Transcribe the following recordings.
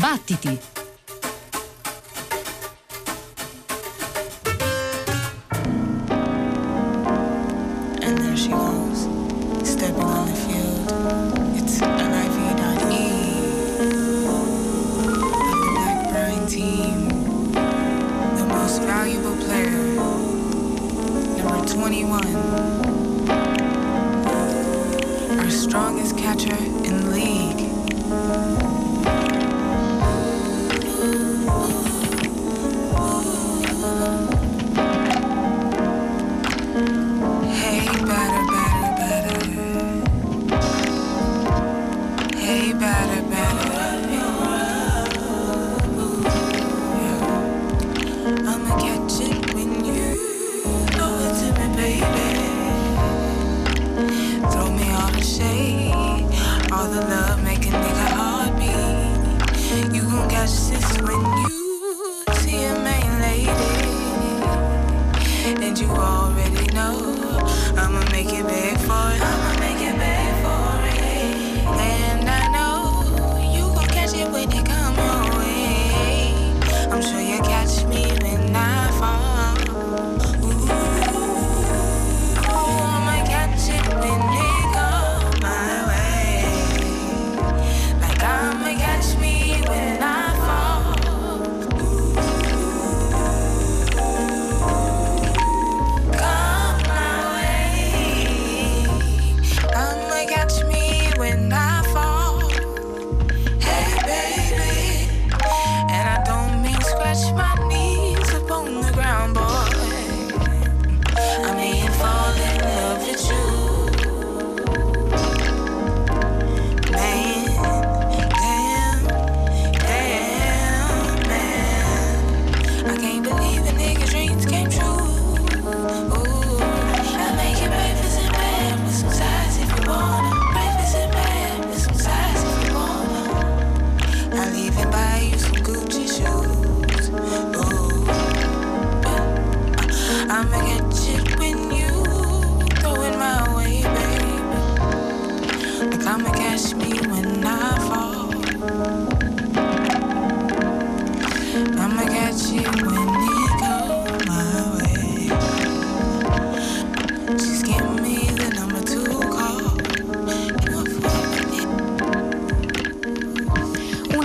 Battiti!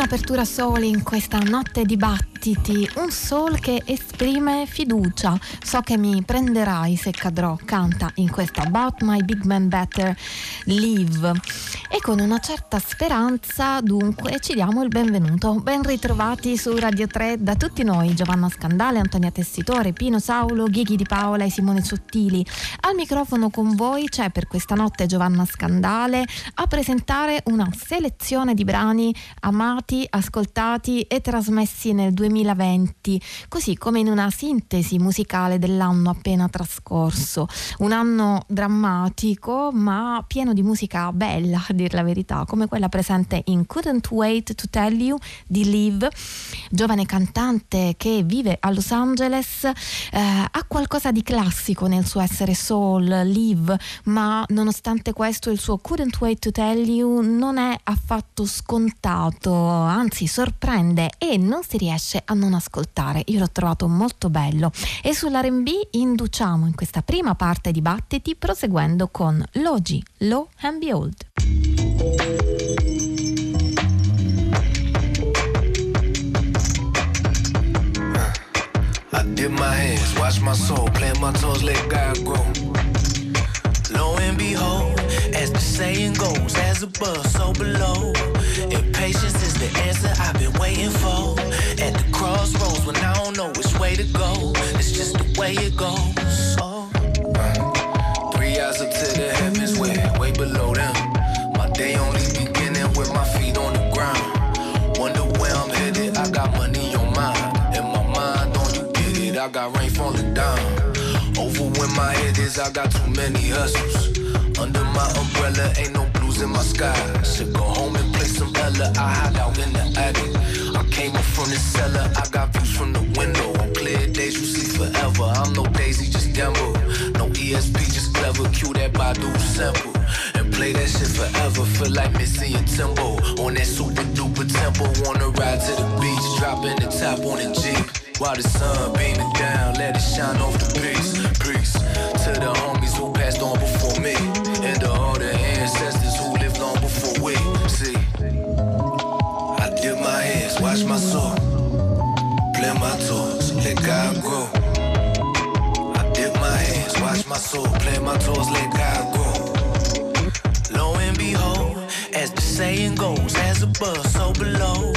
Un'apertura soul in questa notte di battiti, un soul che esprime fiducia. So che mi prenderai se cadrò, canta in questa About My Big Man Better Live. E con una certa speranza, dunque, ci diamo il benvenuto. Ben ritrovati su Radio 3 da tutti noi, Giovanna Scandale, Antonia Tessitore, Pino Saulo, Ghighi Di Paola e Simone Sottili. Al microfono con voi c'è per questa notte Giovanna Scandale a presentare una selezione di brani amati, ascoltati e trasmessi nel 2020, così come in una sintesi musicale dell'anno appena trascorso. Un anno drammatico ma pieno di musica bella, a dir la verità, come quella presente in Couldn't Wait to Tell You di Liv, giovane cantante che vive a Los Angeles, eh, ha qualcosa di classico nel suo essere soul, Liv, ma nonostante questo il suo Couldn't Wait to Tell You non è affatto scontato, anzi sorprende e non si riesce a non ascoltare. Io l'ho trovato molto bello e sull'R&B induciamo in questa prima parte di battiti proseguendo con Logi, Low and Behold. Dip my hands, wash my soul, plant my toes, let God grow. Lo and behold, as the saying goes, as above, so below. Impatience is the answer I've been waiting for. At to go, it's just the way it goes. Oh. Three eyes up to the heavens, where way below them. My day only beginning with my feet on the ground. Wonder where I'm headed, I got money on mine. In my mind, on you get it, I got rain falling down. Over when my head is, I got too many hustles. Under my umbrella, ain't no blues in my sky. Should go home and play some Ella. I hide out in the attic. I came up from the cellar, I got views from the window. I'm no Daisy, just Denver. No ESP, just clever. Cue that Badu sample. And play that shit forever. Feel like missing your tempo. On that super duper tempo. Wanna ride to the beach. Dropping the top on the Jeep. While the sun beaming down, let it shine off the peace. Peace to the homies who passed on before me. And to all the ancestors who lived long before we. See, I dip my hands, wash my soul. Play my toes, my soul. Play my toes, let God grow. Lo and behold, as the saying goes, as above, so below.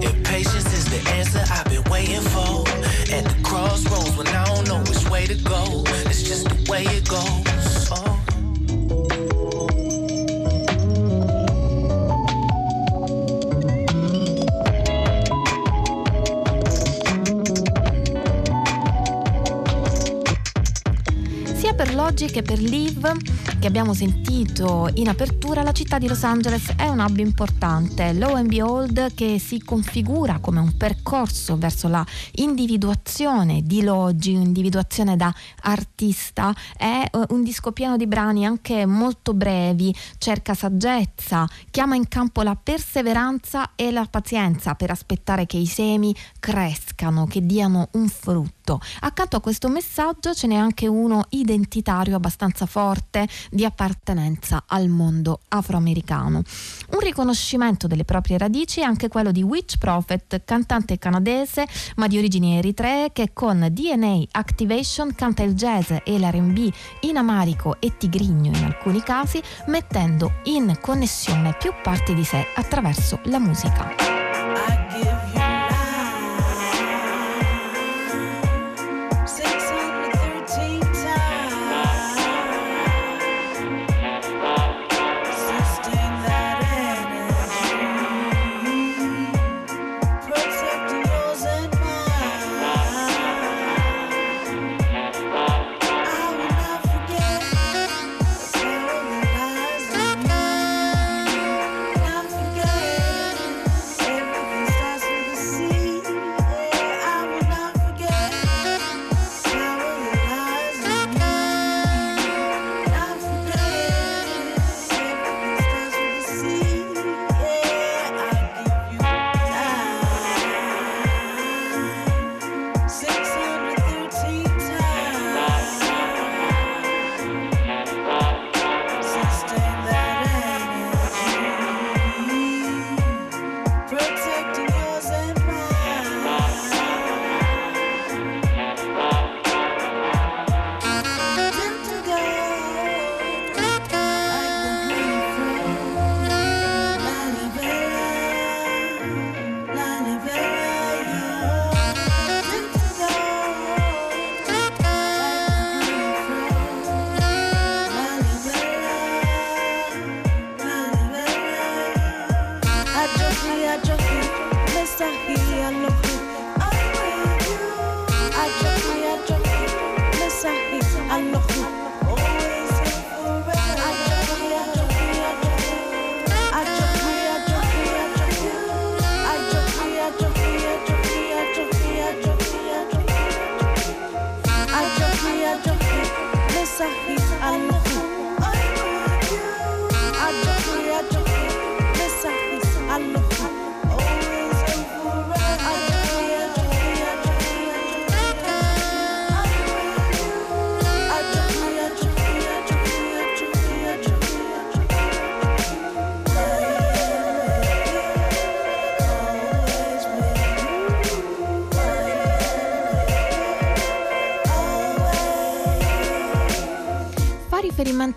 Impatience is the answer I've been waiting for. Logic che per Live, che abbiamo sentito in apertura, la città di Los Angeles è un hub importante. Low and Behold che si configura come un percorso verso la individuazione di Logi, individuazione da artista. È eh, un disco pieno di brani anche molto brevi, cerca saggezza, chiama in campo la perseveranza e la pazienza per aspettare che i semi crescano, che diano un frutto. Accanto a questo messaggio ce n'è anche uno identitario abbastanza forte di appartenenza al mondo afroamericano. Un riconoscimento delle proprie radici è anche quello di Witch Prophet, cantante canadese ma di origini eritree che con DNA Activation canta il jazz e l'R&B in amarico e tigrinio in alcuni casi, mettendo in connessione più parti di sé attraverso la musica.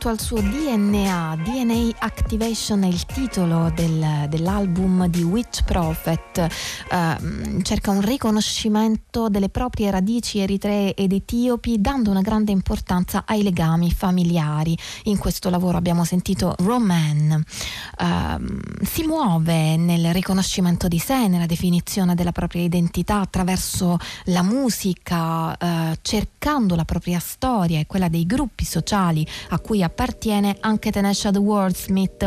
Al suo DNA, Activation è il titolo del- dell'album di Witch Prophet, Ehm, cerca un riconoscimento delle proprie radici eritree ed etiopi dando una grande importanza ai legami familiari. In questo lavoro abbiamo sentito Roman, Ehm, si muove nel riconoscimento di sé, nella definizione della propria identità attraverso la musica, eh, cercando la propria storia e quella dei gruppi sociali a cui appartiene anche Tanesha the Wordsmith.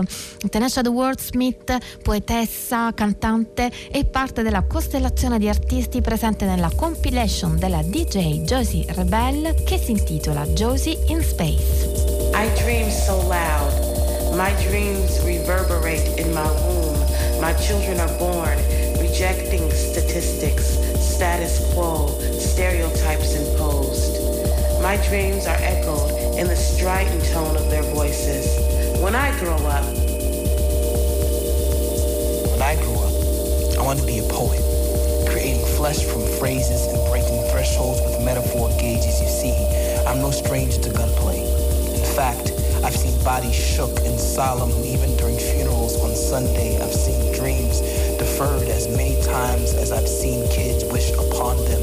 Tanesha the Wordsmith, poetessa, cantante, è parte della costellazione di artisti presente nella compilation della DJ Josie Rebel che si intitola Josie in Space. I dream so loud. My dreams reverberate in my womb. My children are born rejecting statistics, status quo, stereotypes imposed. My dreams are echoed in the strident tone of their voices. When I grow up, when I grew up, I wanted to be a poet, creating flesh from phrases and breaking thresholds with metaphor gauges. You see, I'm no stranger to gunplay. In fact, I've seen bodies shook and solemn even during funerals on Sunday. I've seen dreams deferred as many times as I've seen kids wish upon them.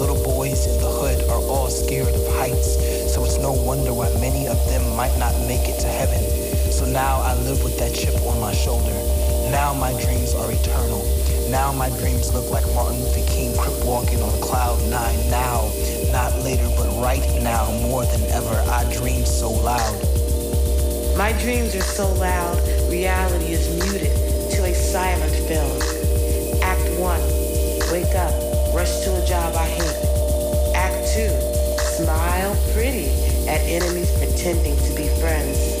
Little boys in the hood are all scared of heights, it's no wonder why many of them might not make it to heaven. So now I live with that chip on my shoulder. Now my dreams are eternal. Now my dreams look like Martin Luther King crip walking on cloud nine. Now, not later, but right now, more than ever, I dream so loud. My dreams are so loud, reality is muted to a silent film. Act 1, wake up, rush to a job I hate. Act 2, smile pretty at enemies pretending to be friends.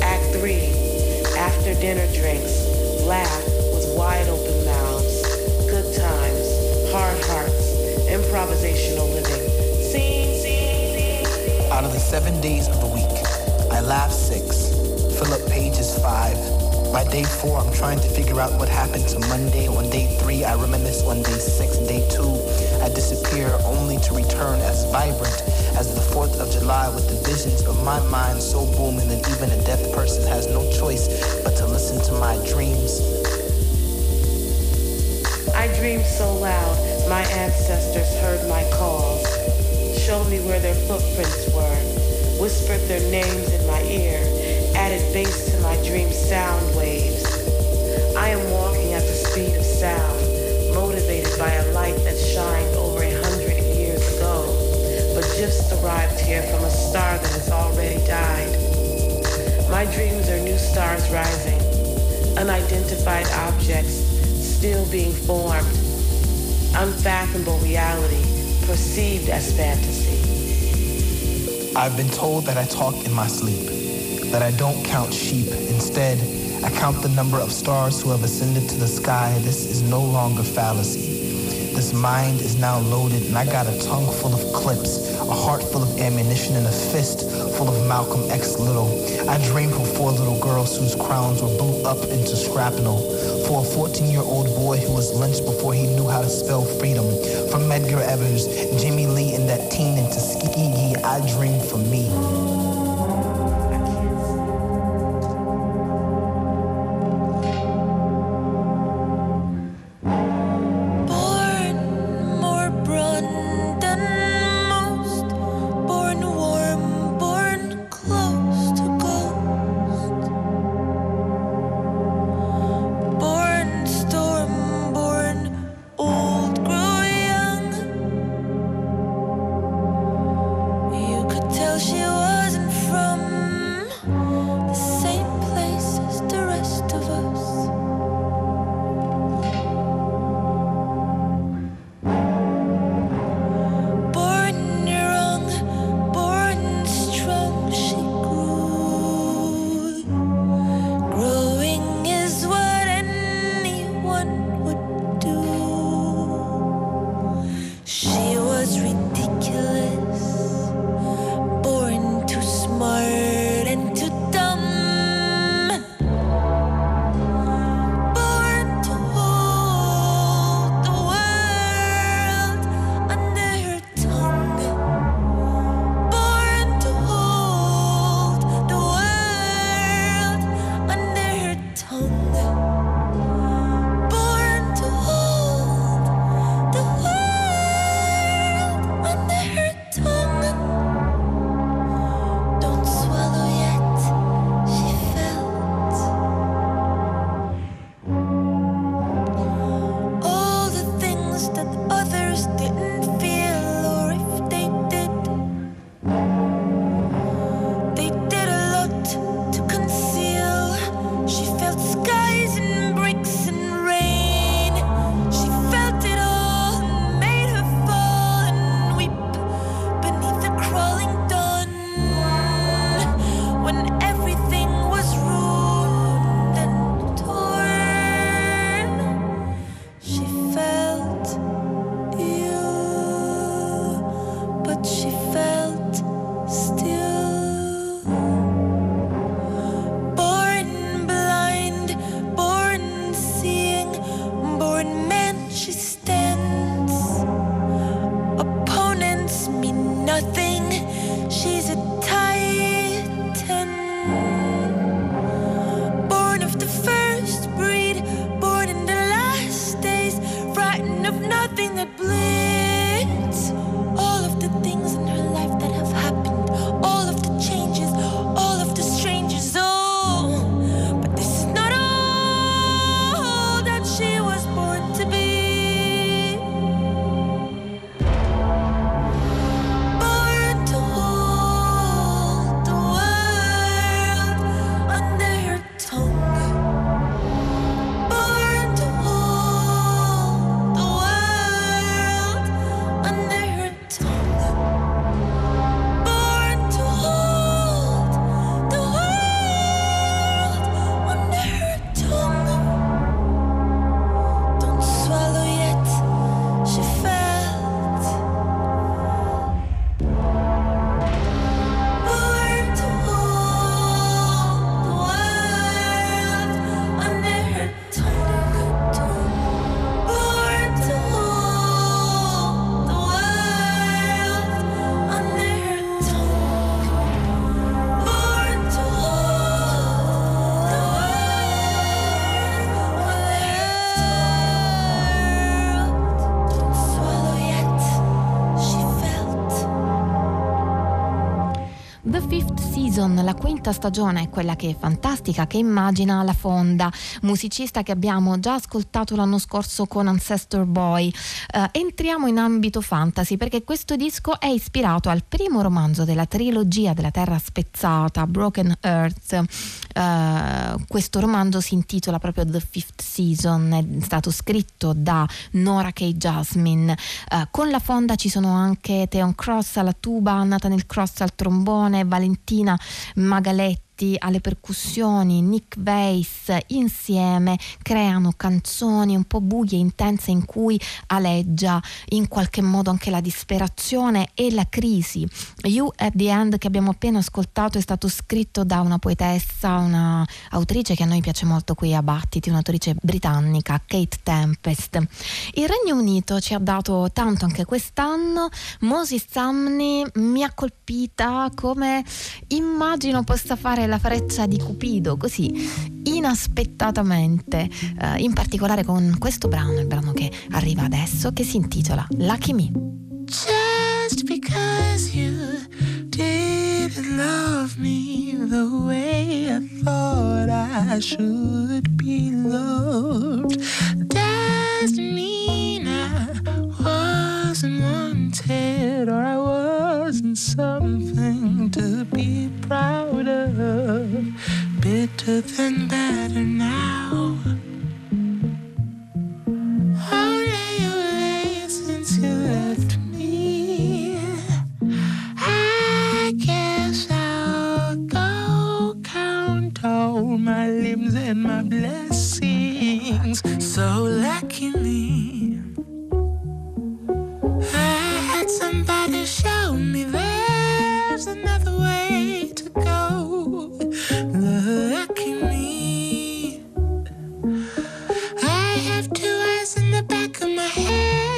Act 3, after dinner drinks, laugh with wide open mouths. Good times, hard hearts, improvisational living. Scene. Out of the seven days of the week, I laugh six, fill up pages five. By day four, I'm trying to figure out what happened to Monday. On day three, I reminisce. On day six, day two, I disappear only to return as vibrant as the 4th of July with the visions of my mind so booming that even a deaf person has no choice but to listen to my dreams. I dreamed so loud, my ancestors heard my calls, showed me where their footprints were whispered their names in my ear, added bass to my dream sound waves. I am walking at the speed of sound, motivated by a light that shined over a hundred years ago, but just arrived here from a star that has already died. My dreams are new stars rising, unidentified objects still being formed, unfathomable reality perceived as fantasy. I've been told that I talk in my sleep, that I don't count sheep. Instead, I count the number of stars who have ascended to the sky. This is no longer fallacy. This mind is now loaded, and I got a tongue full of clips, a heart full of ammunition, and a fist full of Malcolm X Little. I dreamed for four little girls whose crowns were blew up into shrapnel for a 14-year-old boy who was lynched before he knew how to spell freedom. From Medgar Evers, Jimmy Lee, and that teen in Tuskegee, I dream for me. Season, la quinta stagione è quella che è fantastica, che immagina la Fonda, musicista che abbiamo già ascoltato l'anno scorso con Ancestor Boy. Uh, entriamo in ambito fantasy perché questo disco è ispirato al primo romanzo della trilogia della Terra spezzata, Broken Earth. Uh, questo romanzo si intitola proprio The Fifth Season, è stato scritto da Nora K. Jasmine. Uh, con la Fonda ci sono anche Theon Cross alla tuba, Nathaniel Cross al trombone, Valentina Magaletti Giolitti alle percussioni, Nick Weiss insieme creano canzoni un po' buie, intense in cui aleggia in qualche modo anche la disperazione e la crisi. You at the End che abbiamo appena ascoltato è stato scritto da una poetessa, una autrice che a noi piace molto qui a Battiti, un'autrice britannica, Kate Tempest. Il Regno Unito ci ha dato tanto anche quest'anno, Moses Sumney mi ha colpita come immagino possa fare la freccia di Cupido così inaspettatamente, eh, in particolare con questo brano, il brano che arriva adesso, che si intitola Lucky Me. Just because you didn't love me the way I thought I should be loved doesn't mean I wasn't or I wasn't something to be proud of. Bitter than better now. my limbs and my blessings so luckily. I somebody show me there's another way to go. Lucky me. I have two eyes in the back of my head,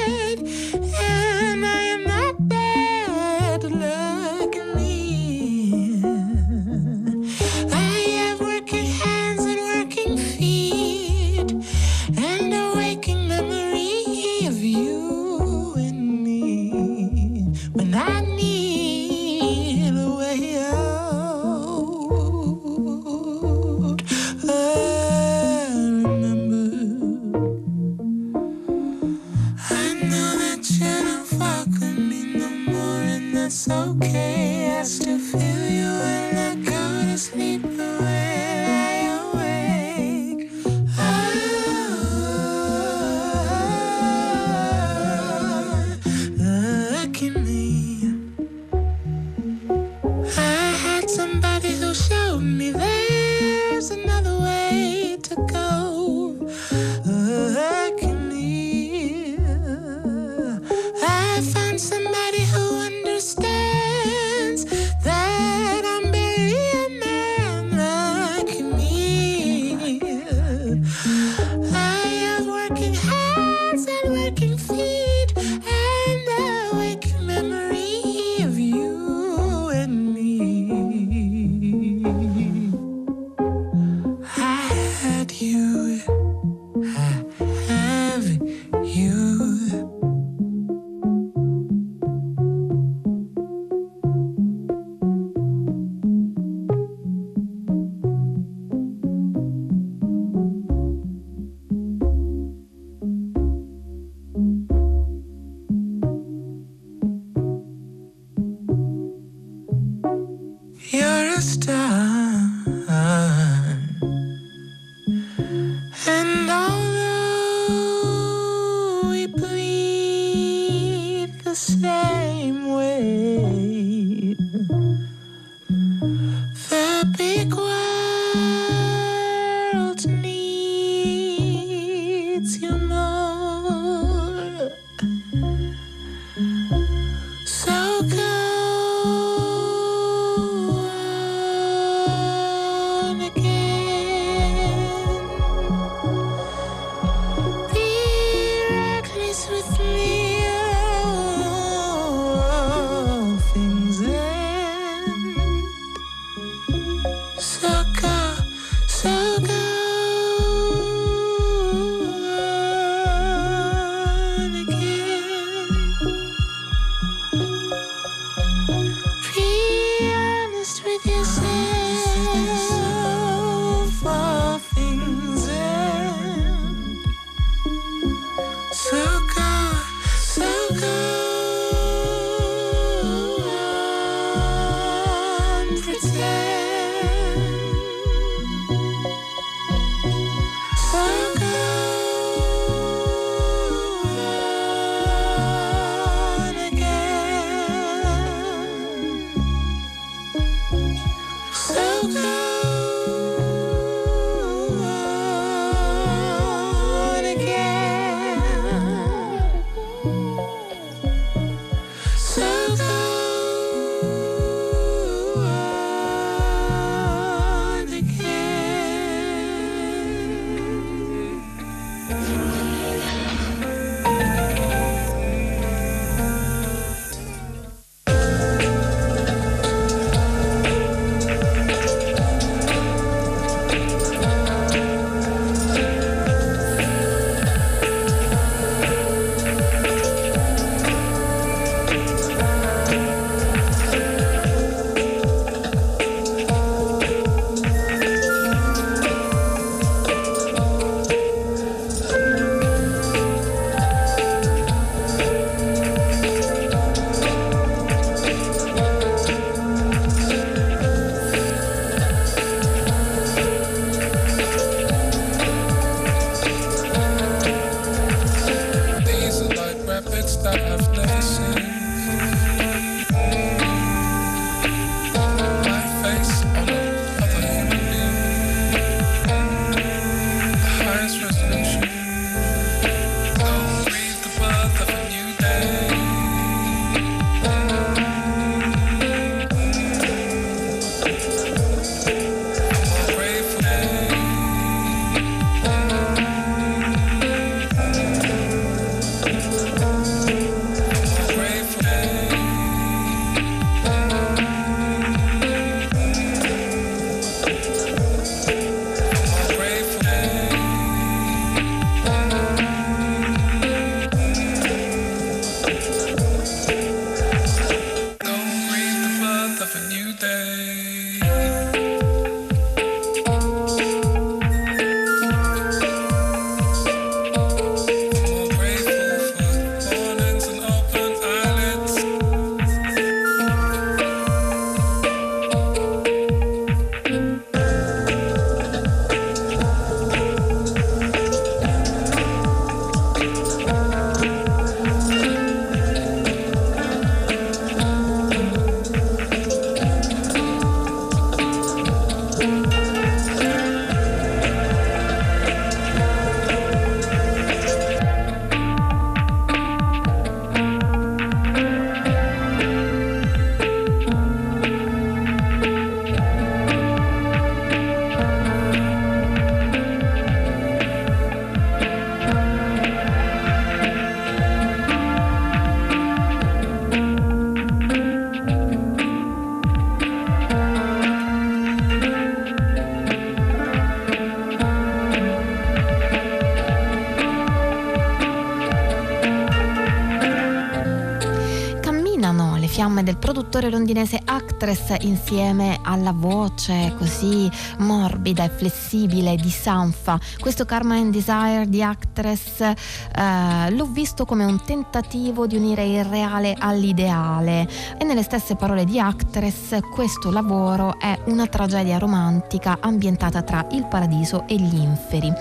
del produttore londinese Actress insieme alla voce così morbida e flessibile di Sanfa. Questo Karma and Desire di Actress eh, l'ho visto come un tentativo di unire il reale all'ideale e nelle stesse parole di Actress questo lavoro è una tragedia romantica ambientata tra il paradiso e gli inferi.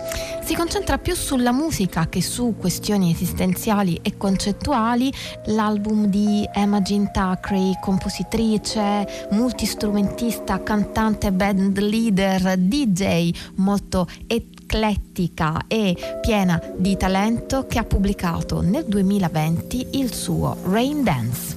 Si concentra più sulla musica che su questioni esistenziali e concettuali. L'album di Emma Jean Thackeray, compositrice, multistrumentista, cantante, band leader, DJ, molto eclettica e piena di talento, che ha pubblicato nel 2020 il suo Rain Dance.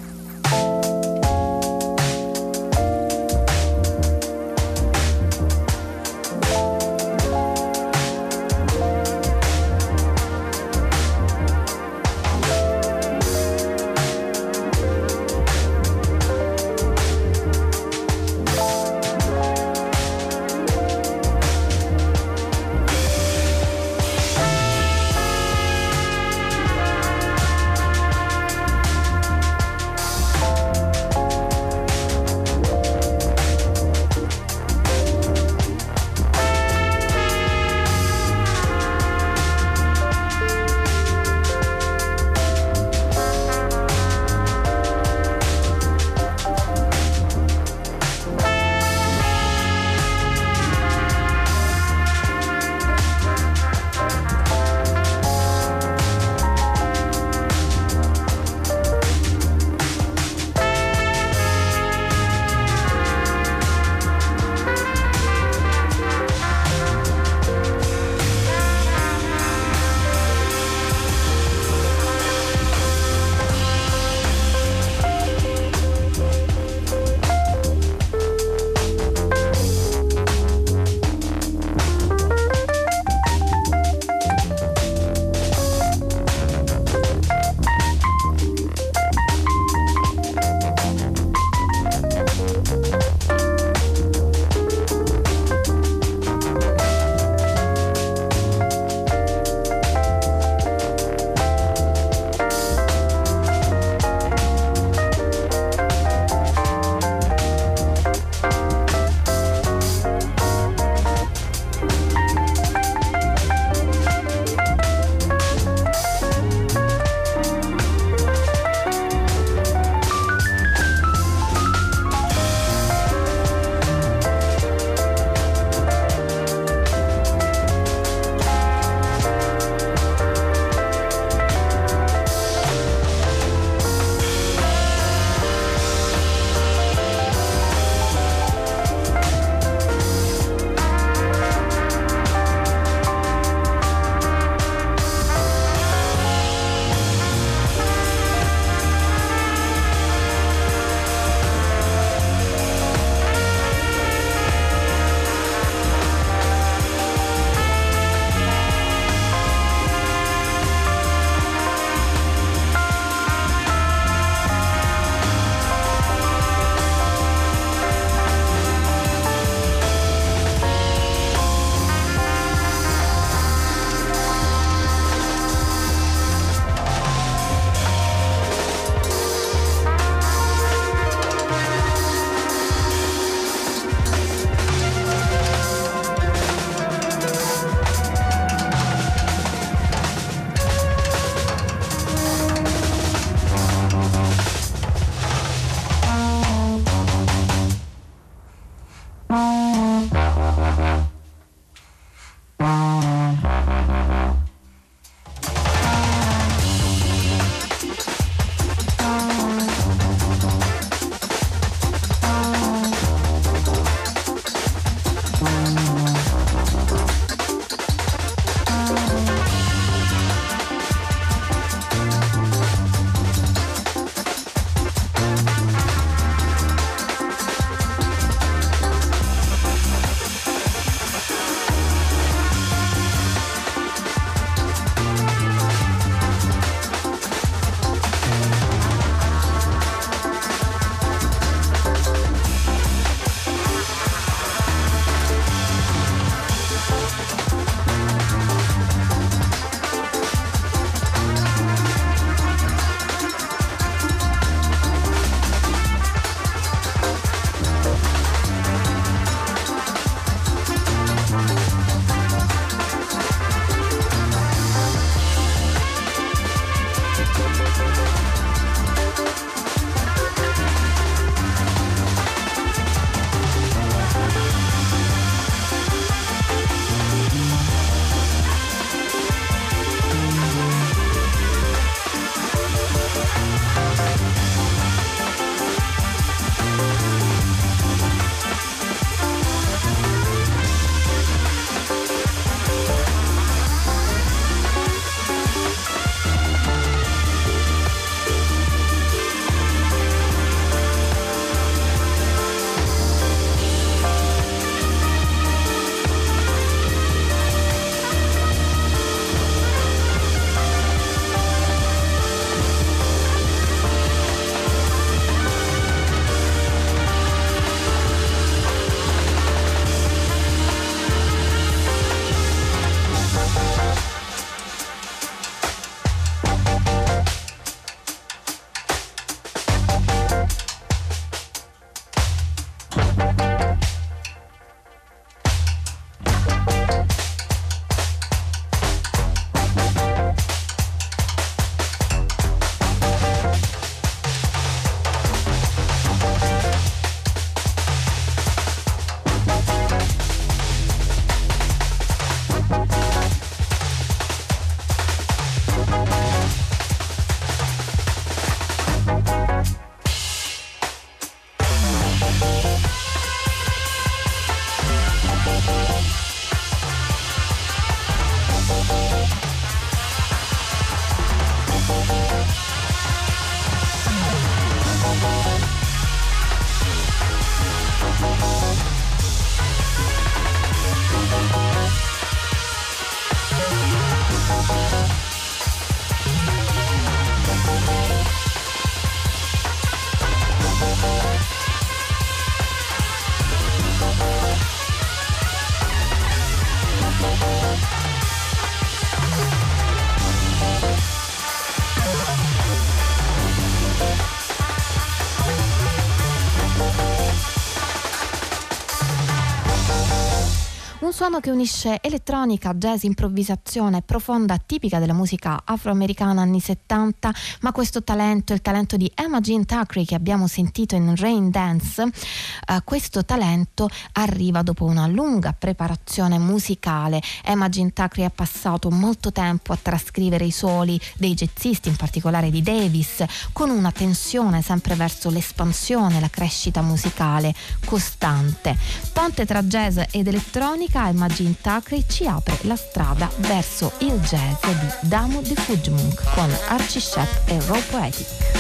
Suono che unisce elettronica, jazz, improvvisazione profonda, tipica della musica afroamericana anni 70, ma questo talento, il talento di Emma Jean Thackeray che abbiamo sentito in Rain Dance, eh, questo talento arriva dopo una lunga preparazione musicale. Emma Jean Thackeray ha passato molto tempo a trascrivere i suoli dei jazzisti, in particolare di Davis, con una tensione sempre verso l'espansione, la crescita musicale costante. Ponte tra jazz ed elettronica Jean Thackeray ci apre la strada verso il jazz di Damo di Fujimunk con Archie Shepp e Raw Poetic.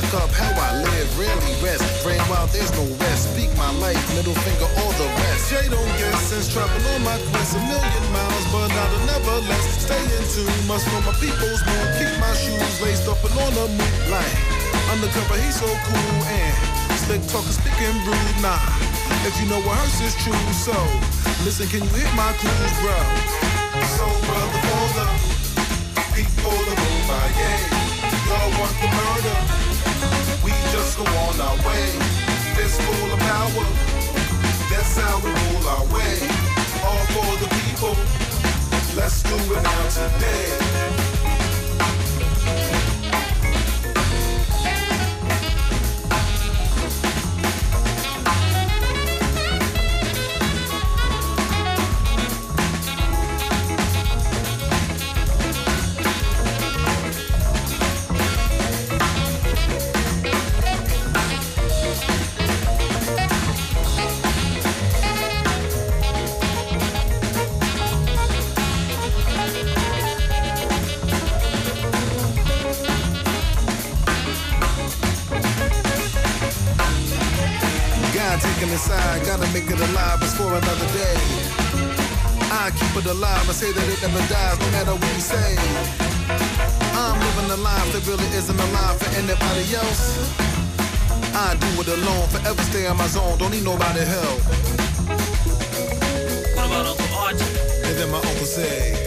Dock up how I live, rarely rest. Brain wild, there's no rest. Speak my life, middle finger, all the rest. Jay don't get sense, travel on my quest a million miles, but a nevertheless. Stay in tune, must know my people's mood. Keep my shoes laced up and on the move like. Undercover, he's so cool and slick talking, speaking rude. Nah, if you know what hurts is true, so listen, can you hit my clues, bro? So, brother, for the people of Mumbai, y'all want the murder? Just go on our way. Fistful of power, that's how we rule our way. All for the people, let's do it now today. Zone, don't need nobody help. What about Uncle Archie? And then my uncle say,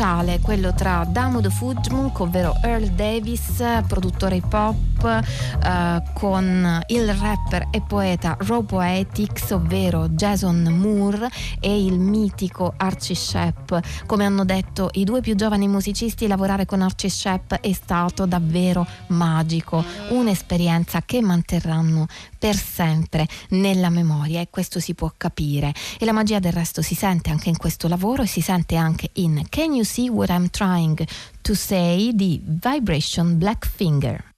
speciale, quello tra Damod Fujmuk, ovvero Earl Davis, produttore hip hop eh, con il rapper e poeta Raw Poetics, ovvero Jason Moore e il mitico Archie Shepp. Come hanno detto i due più giovani musicisti, lavorare con Archie Shepp è stato davvero magico, un'esperienza che manterranno per sempre nella memoria e questo si può capire. E la magia del resto si sente anche in questo lavoro e si sente anche in Can You See What I'm Trying to Say di Vibration Black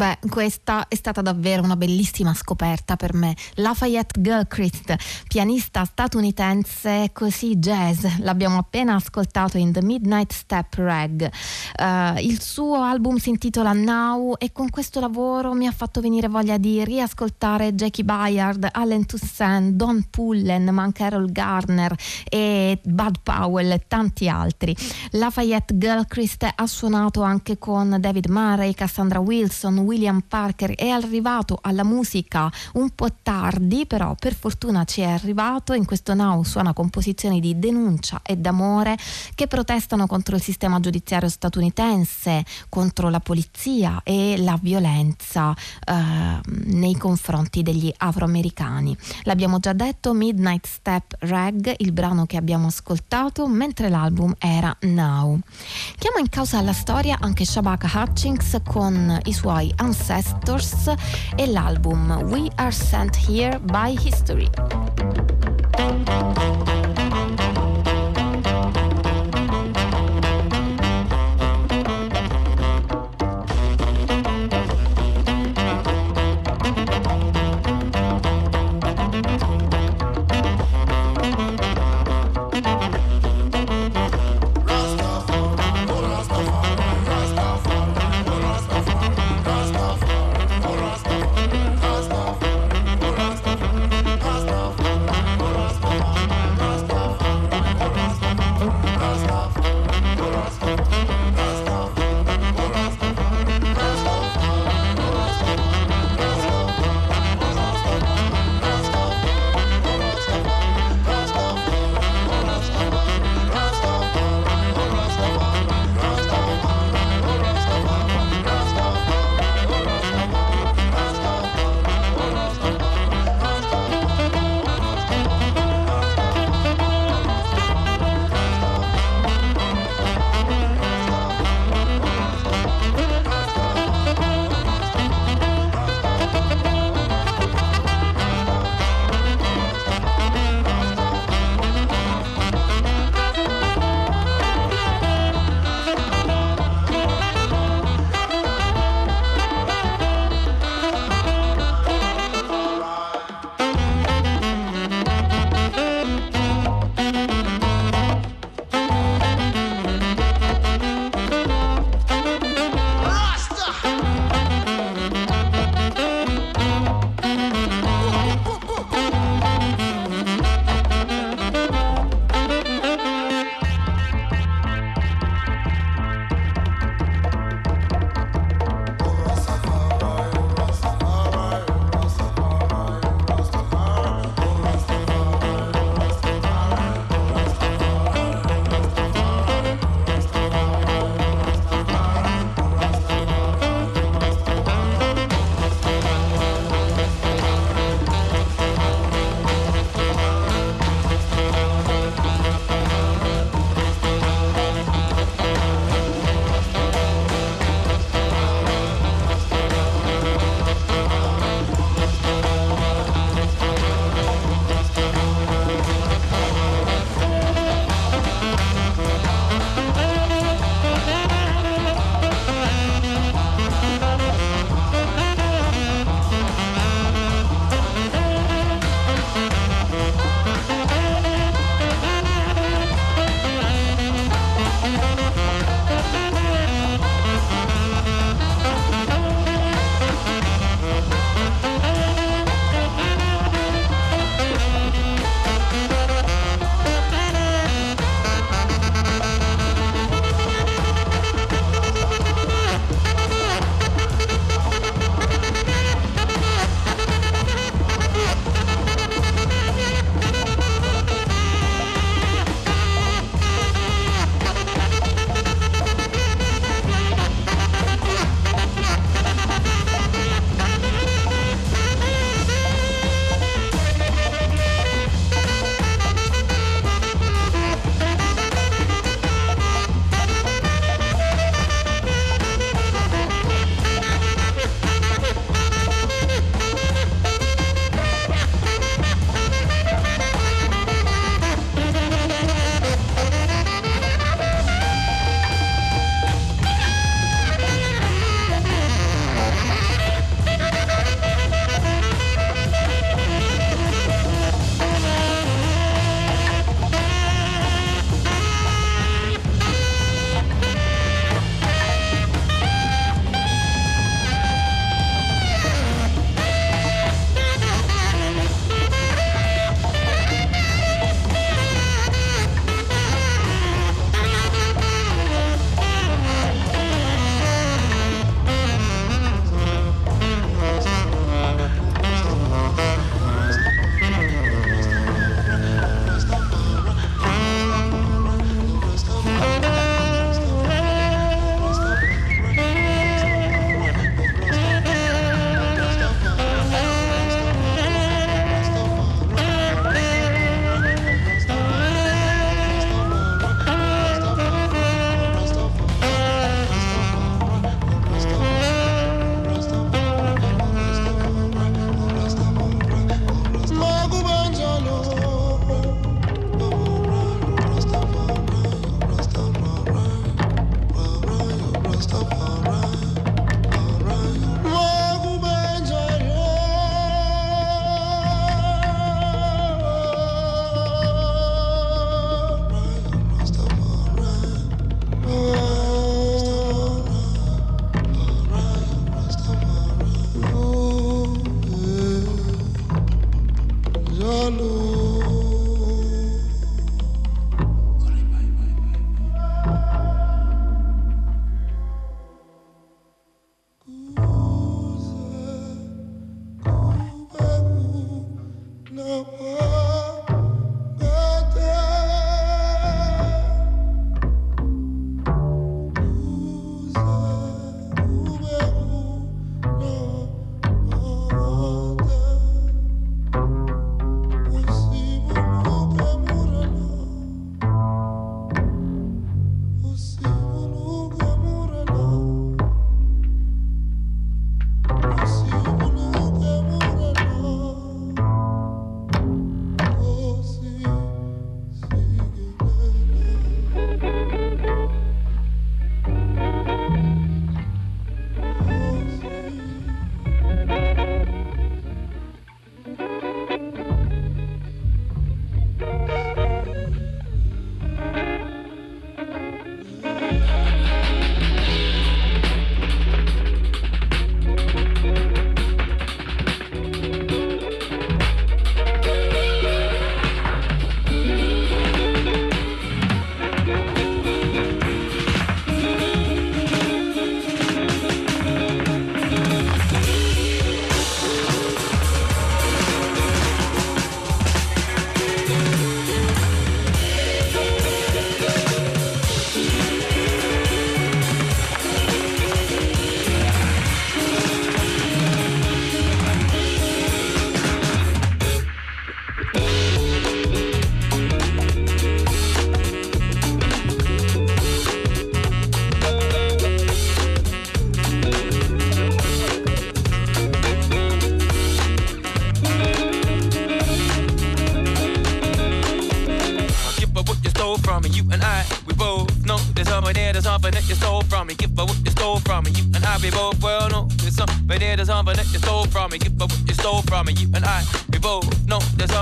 Beh, questa è stata davvero una bellissima scoperta per me. Lafayette Gilchrist, pianista statunitense così jazz, l'abbiamo appena ascoltato in The Midnight Step Rag. Uh, il suo album si intitola Now e con questo lavoro mi ha fatto venire voglia di riascoltare Jackie Bayard, Allen Toussaint, Don Pullen, ma anche Garner e Bud Powell e tanti altri. Lafayette Gilchrist ha suonato anche con David Murray, Cassandra Wilson, William Parker è arrivato alla musica un po' tardi, però per fortuna ci è arrivato. In questo Now suona composizioni di denuncia e d'amore che protestano contro il sistema giudiziario statunitense, contro la polizia e la violenza eh, nei confronti degli afroamericani. L'abbiamo già detto, Midnight Step Rag, il brano che abbiamo ascoltato, mentre l'album era Now. Chiamo in causa la storia anche Shabaka Hutchings con i suoi Ancestors e l'album We Are Sent Here by History.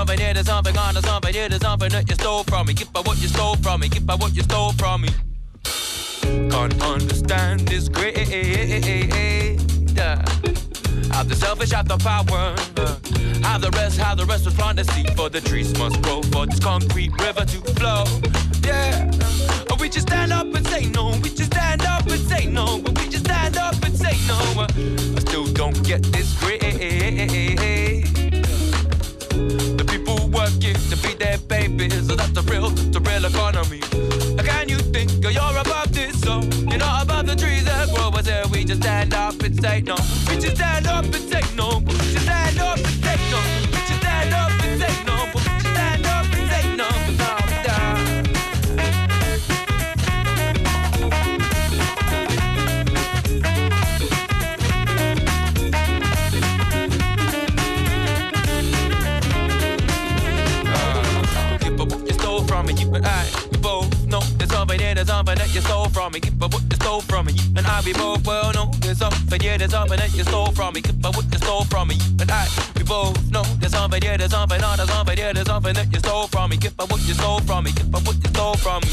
something, it is something, on to something, it is something that you stole from me. Give by what you stole from me, Give by what you stole from me. Can't understand this great. Eh, eh, eh, how the selfish have the power. How the rest, how the rest respond to see. For the trees must grow, for this concrete river to flow. Yeah. We just stand up and say no. We just stand up and say no. We just stand up and say no. I still don't get this great. dead babies. So that's the real, the real economy. Can you think you're above this? So you're not above the trees that grow. I said we just stand up and say no. We just stand up and take no. We just stand up and take no. from me. Give up what you stole from me. And I be both well known. there's something, yeah, there's something that you stole from me. Give up what you stole from me. And I be both know there's something, yeah, there's something, oh, there's something, yeah, there's something that you stole from me. Give up what you stole from me. Give up what you stole from me.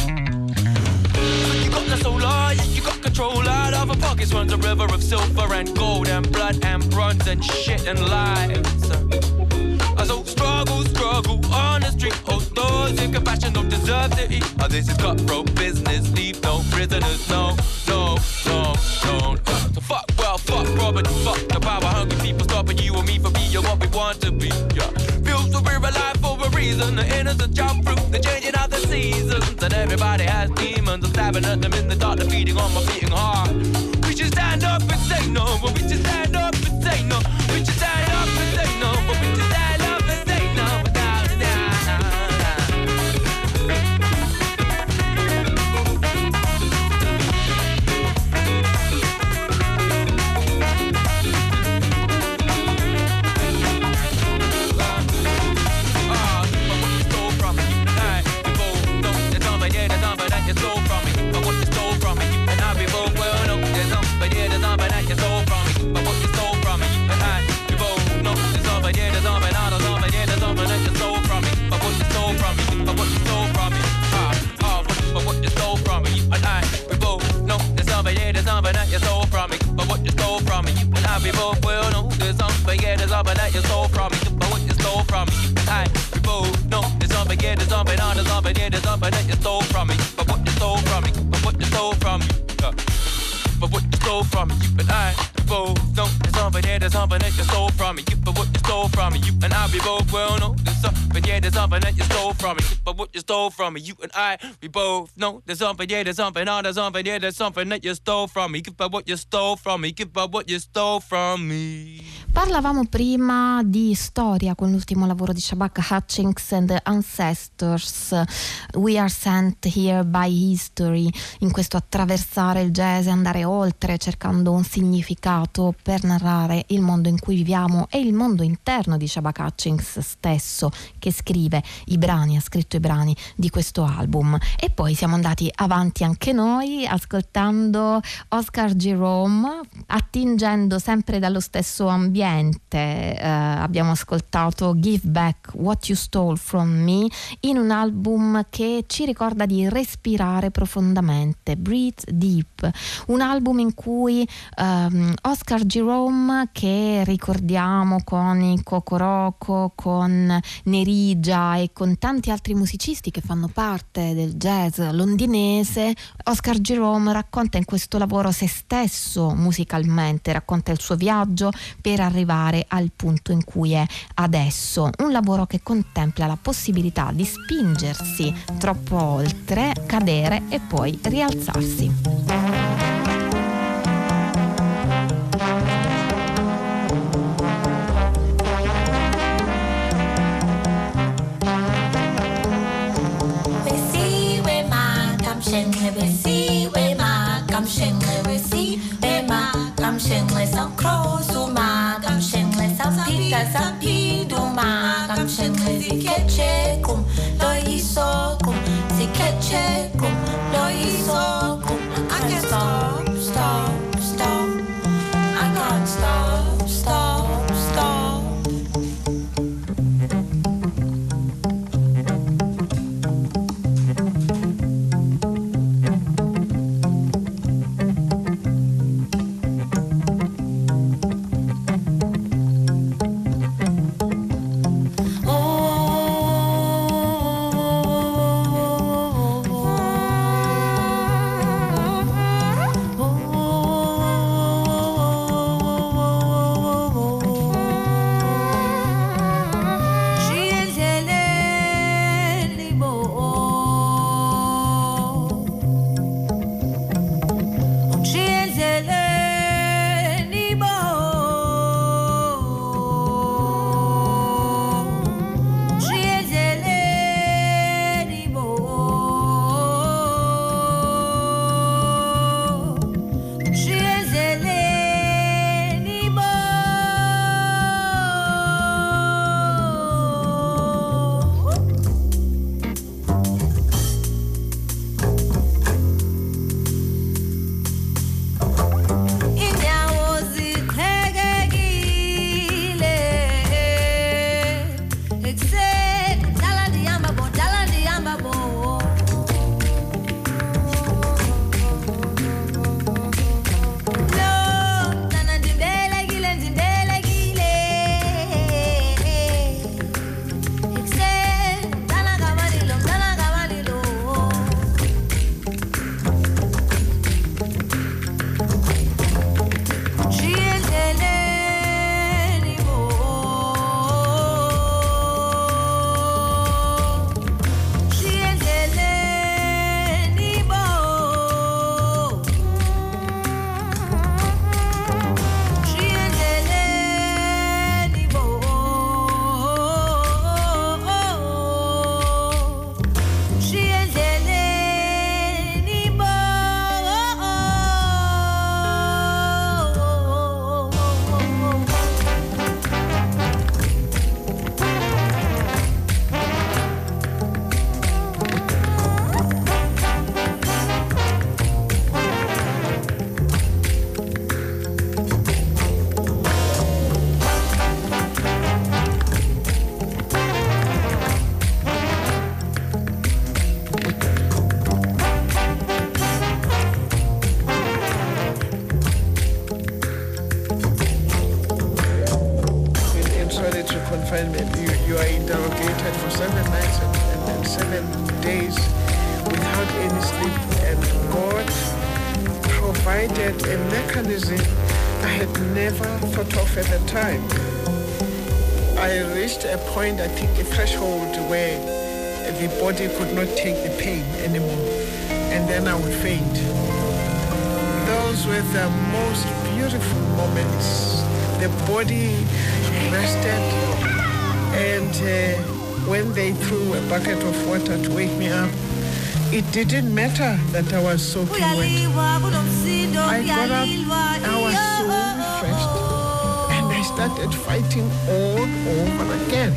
You got the solar, yeah, you got control out of a pockets runs a river of silver and gold and blood and bronze and shit and lies struggle, struggle on the street. Oh, those in compassion don't deserve to eat. Oh, this is cutthroat business. Leave no prisoners. No, no, no, no. So fuck well, fuck Robert, fuck the power. Hungry people stopping you and me from being what we want to be. Yeah. Feels so we're alive for a reason. The innocent jump fruit, they're changing of the seasons. And everybody has demons. I'm stabbing at them in the dark, they're feeding on my beating heart. We should stand up and say no. Well, we should stand up and say no. We should time before will know there's something, yeah, there's something that you stole from me. But what you stole from me, I people know there's something, yeah, there's something, something, yeah, there's something that you stole from me. But what you stole from me, but what you stole from me, but what you stole from me, and I know there's something, yeah, there's something that you stole from me. You but what you stole from me, you and I, we both well know there's something, yeah, there's something that you stole from me. But what you stole from me, you and I, we both know there's something, yeah, there's something, oh, there's something, yeah, there's something that you stole from me. But what you stole from me, but what you stole from me. Parlavamo prima di storia con l'ultimo lavoro di Shabaka Hutchings and the Ancestors. We are sent here by history. In questo attraversare il jazz e andare oltre cercando un significato per narrare il mondo in cui viviamo e il mondo interno di Shabaka Hutchings stesso che scrive i brani, ha scritto i brani di questo album. E poi siamo andati avanti anche noi ascoltando Oscar Jerome, attingendo sempre dallo stesso ambiente. Eh, abbiamo ascoltato Give Back What You Stole From Me in un album che ci ricorda di respirare profondamente, Breathe Deep, un album in cui ehm, Oscar Jerome, che ricordiamo con i Cocoroco, con Nerigia e con tanti altri musicisti che fanno parte del jazz londinese, Oscar Jerome racconta in questo lavoro se stesso musicalmente, racconta il suo viaggio per arrivare al punto in cui è adesso. Un lavoro che contempla la possibilità di spingersi troppo oltre, cadere e poi rialzarsi. Confinement. You, you are interrogated for seven nights and, and didn't matter that I was soaking wet. I got up, I was so refreshed, and I started fighting all over again.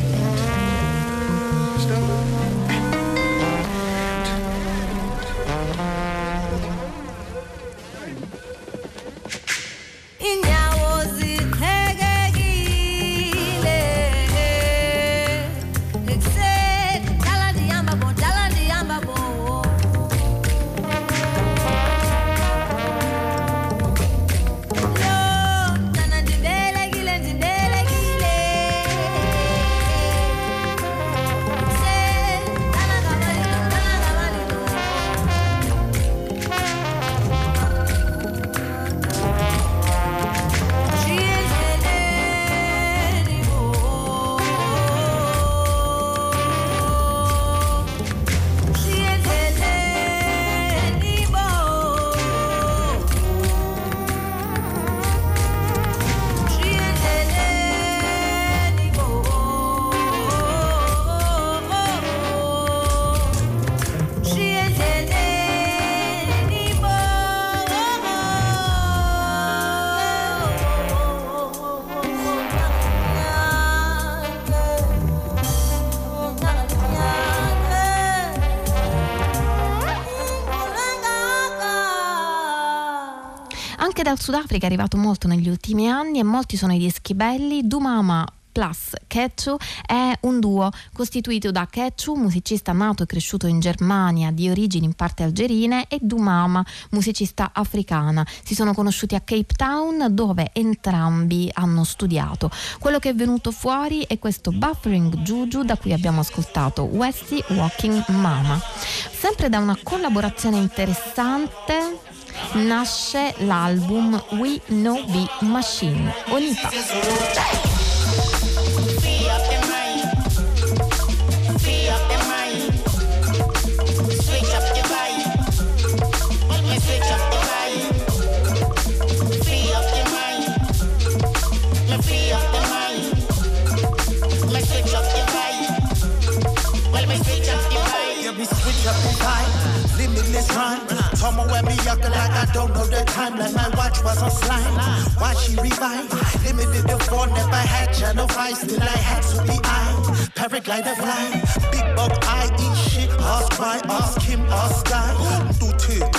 Anche dal Sudafrica è arrivato molto negli ultimi anni e molti sono i dischi belli. Dumama Plus Ketchu è un duo costituito da Ketchu, musicista nato e cresciuto in Germania di origini in parte algerine, e Dumama, musicista africana. Si sono conosciuti a Cape Town dove entrambi hanno studiato. Quello che è venuto fuori è questo Buffering Juju da cui abbiamo ascoltato Westy Walking Mama. Sempre da una collaborazione interessante nasce l'album We Know Be Machine. Onipa. Like I don't know the time. Like my watch was on slime. Why she revive? Limited the phone, never had channel five. Still I had to be I. Paraglider fly. Big bug, I eat shit. Ask why, ask him, ask guy. Do tiko.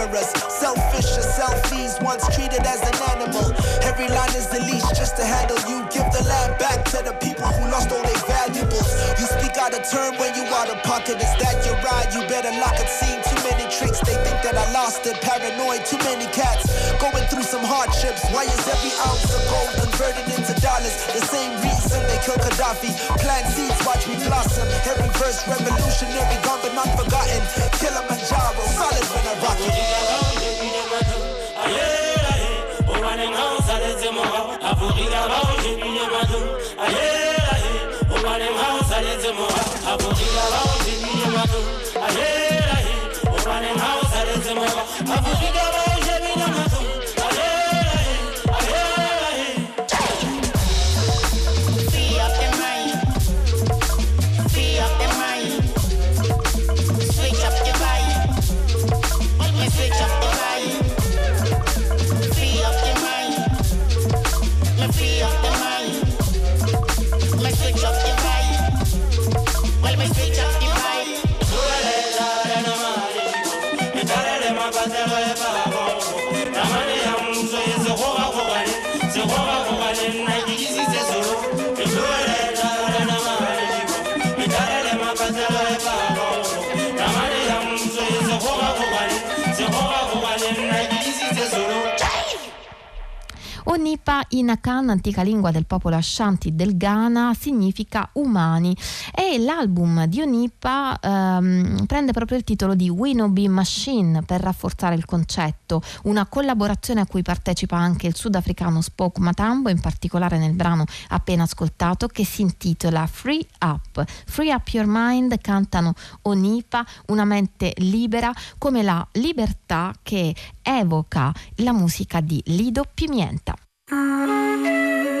cameras. Selfish as selfies, once treated as an animal. Every line is the leash just to handle you. Give the land back to the people who lost all their valuables. You speak out of turn when you out of pocket. Is that your ride? You better lock it. Seen too many tricks, they think that I lost it. Paranoid, too many cats going through some hardships. Why is every ounce of gold converted into dollars? The same reason kill Gaddafi. Plant seeds, watch me blossom. Every verse revolutionary, gone not forgotten. Kilimanjaro, solid when I rock it. Onipa in Akan, antica lingua del popolo Ashanti del Ghana, significa umani e l'album di Onipa ehm, prende proprio il titolo di Winnobi Machine per rafforzare il concetto, una collaborazione a cui partecipa anche il sudafricano Spoke Matambo, in particolare nel brano appena ascoltato che si intitola Free Up. Free Up Your Mind cantano Onipa, una mente libera come la libertà che evoca la musica di Lido Pimienta. Thank you.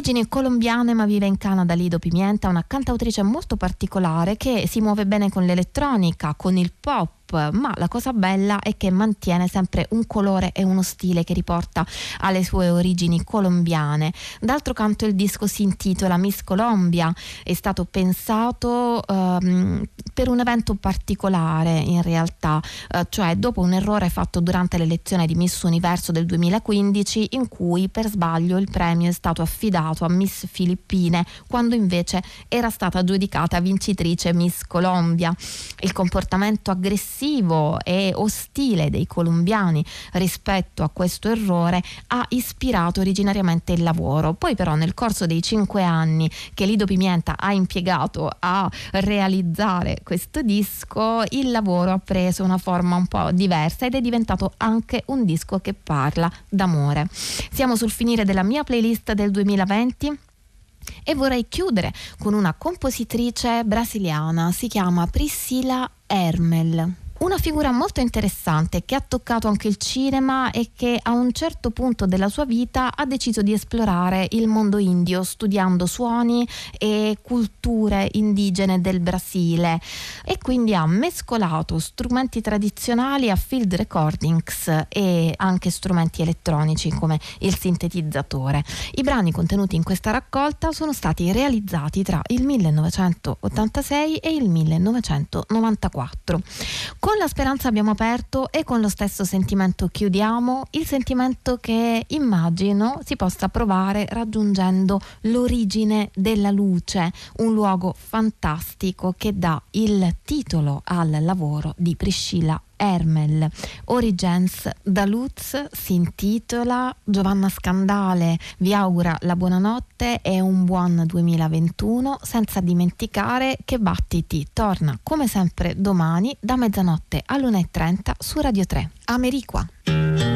Origini colombiane ma vive in Canada Lido Pimienta, una cantautrice molto particolare che si muove bene con l'elettronica, con il pop, ma la cosa bella è che mantiene sempre un colore e uno stile che riporta alle sue origini colombiane. D'altro canto il disco si intitola Miss Colombia, è stato pensato ehm, per un evento particolare in realtà, eh, cioè dopo un errore fatto durante l'elezione di Miss Universo del 2015 in cui per sbaglio il premio è stato affidato a Miss Filippine quando invece era stata giudicata vincitrice Miss Colombia. Il comportamento aggressivo e ostile dei colombiani rispetto a questo errore ha ispirato originariamente il lavoro. Poi però nel corso dei cinque anni che Lido Pimienta ha impiegato a realizzare questo disco, il lavoro ha preso una forma un po' diversa ed è diventato anche un disco che parla d'amore. Siamo sul finire della mia playlist del 2020. E vorrei chiudere con una compositrice brasiliana, si chiama Priscilla Hermel. Una figura molto interessante che ha toccato anche il cinema e che a un certo punto della sua vita ha deciso di esplorare il mondo indio studiando suoni e culture indigene del Brasile e quindi ha mescolato strumenti tradizionali a field recordings e anche strumenti elettronici come il sintetizzatore. I brani contenuti in questa raccolta sono stati realizzati tra il 1986 e il 1994. Con la speranza abbiamo aperto e con lo stesso sentimento chiudiamo, il sentimento che immagino si possa provare raggiungendo l'origine della luce, un luogo fantastico che dà il titolo al lavoro di Priscilla Hermel. Origins da Lutz si intitola Giovanna Scandale vi augura la buonanotte e un buon 2021 senza dimenticare che Battiti torna come sempre domani da mezzanotte all'1.30 su Radio 3. Ameriqua.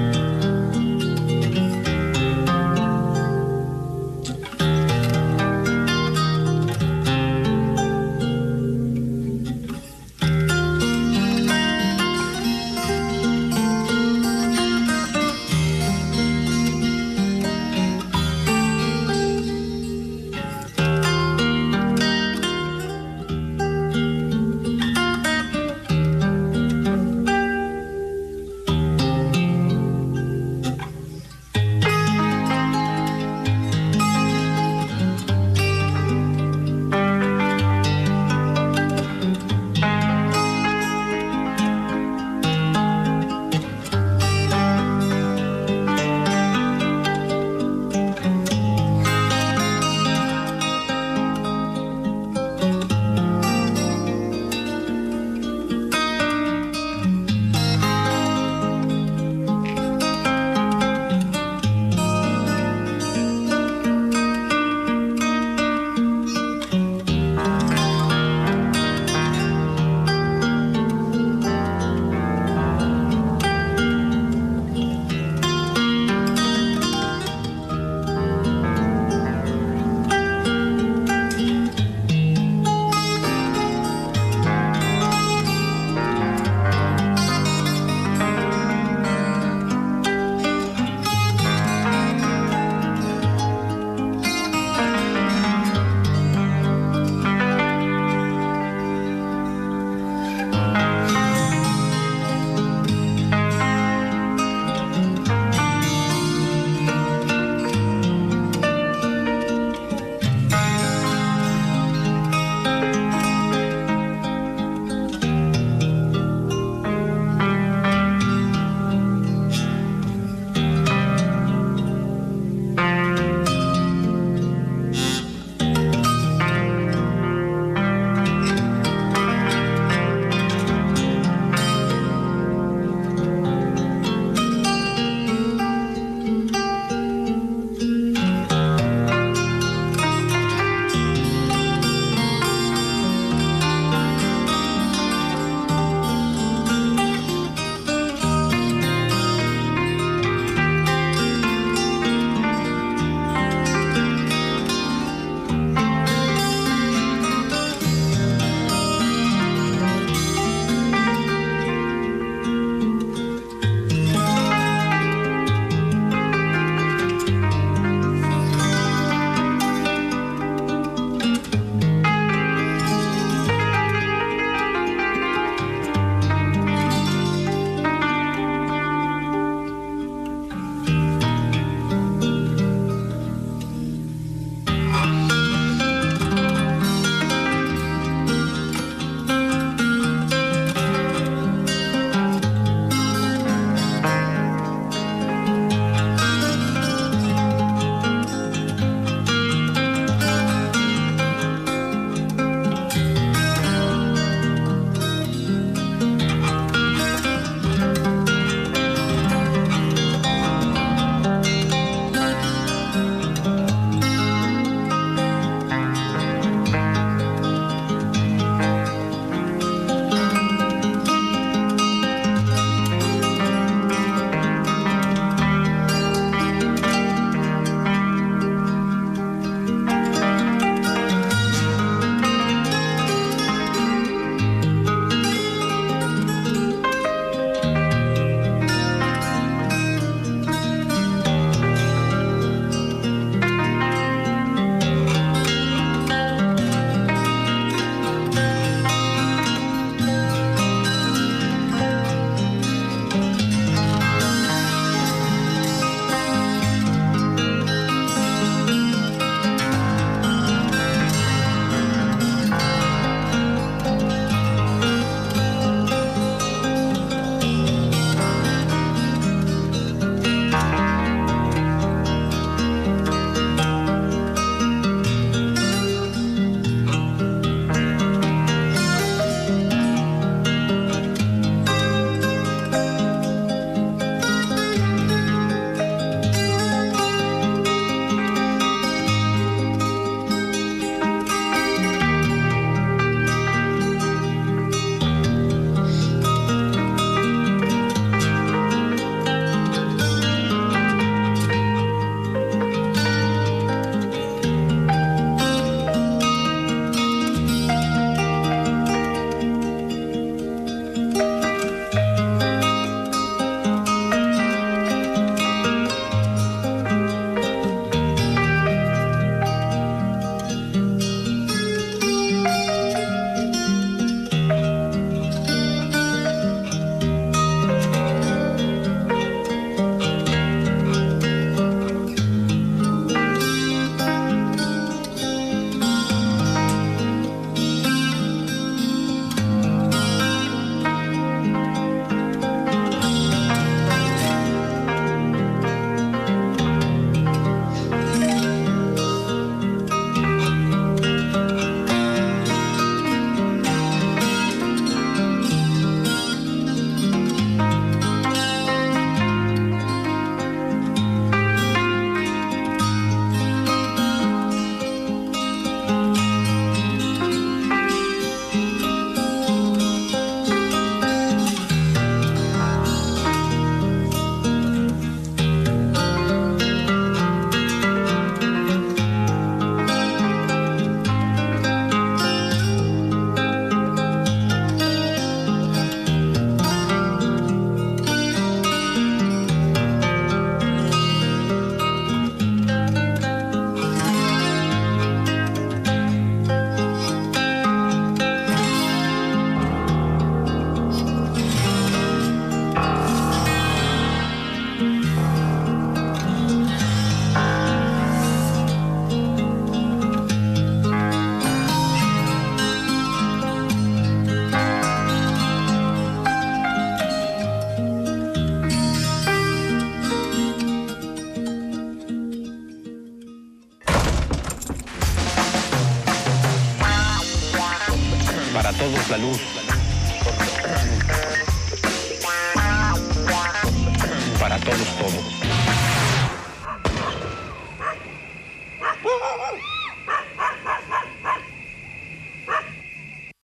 salud.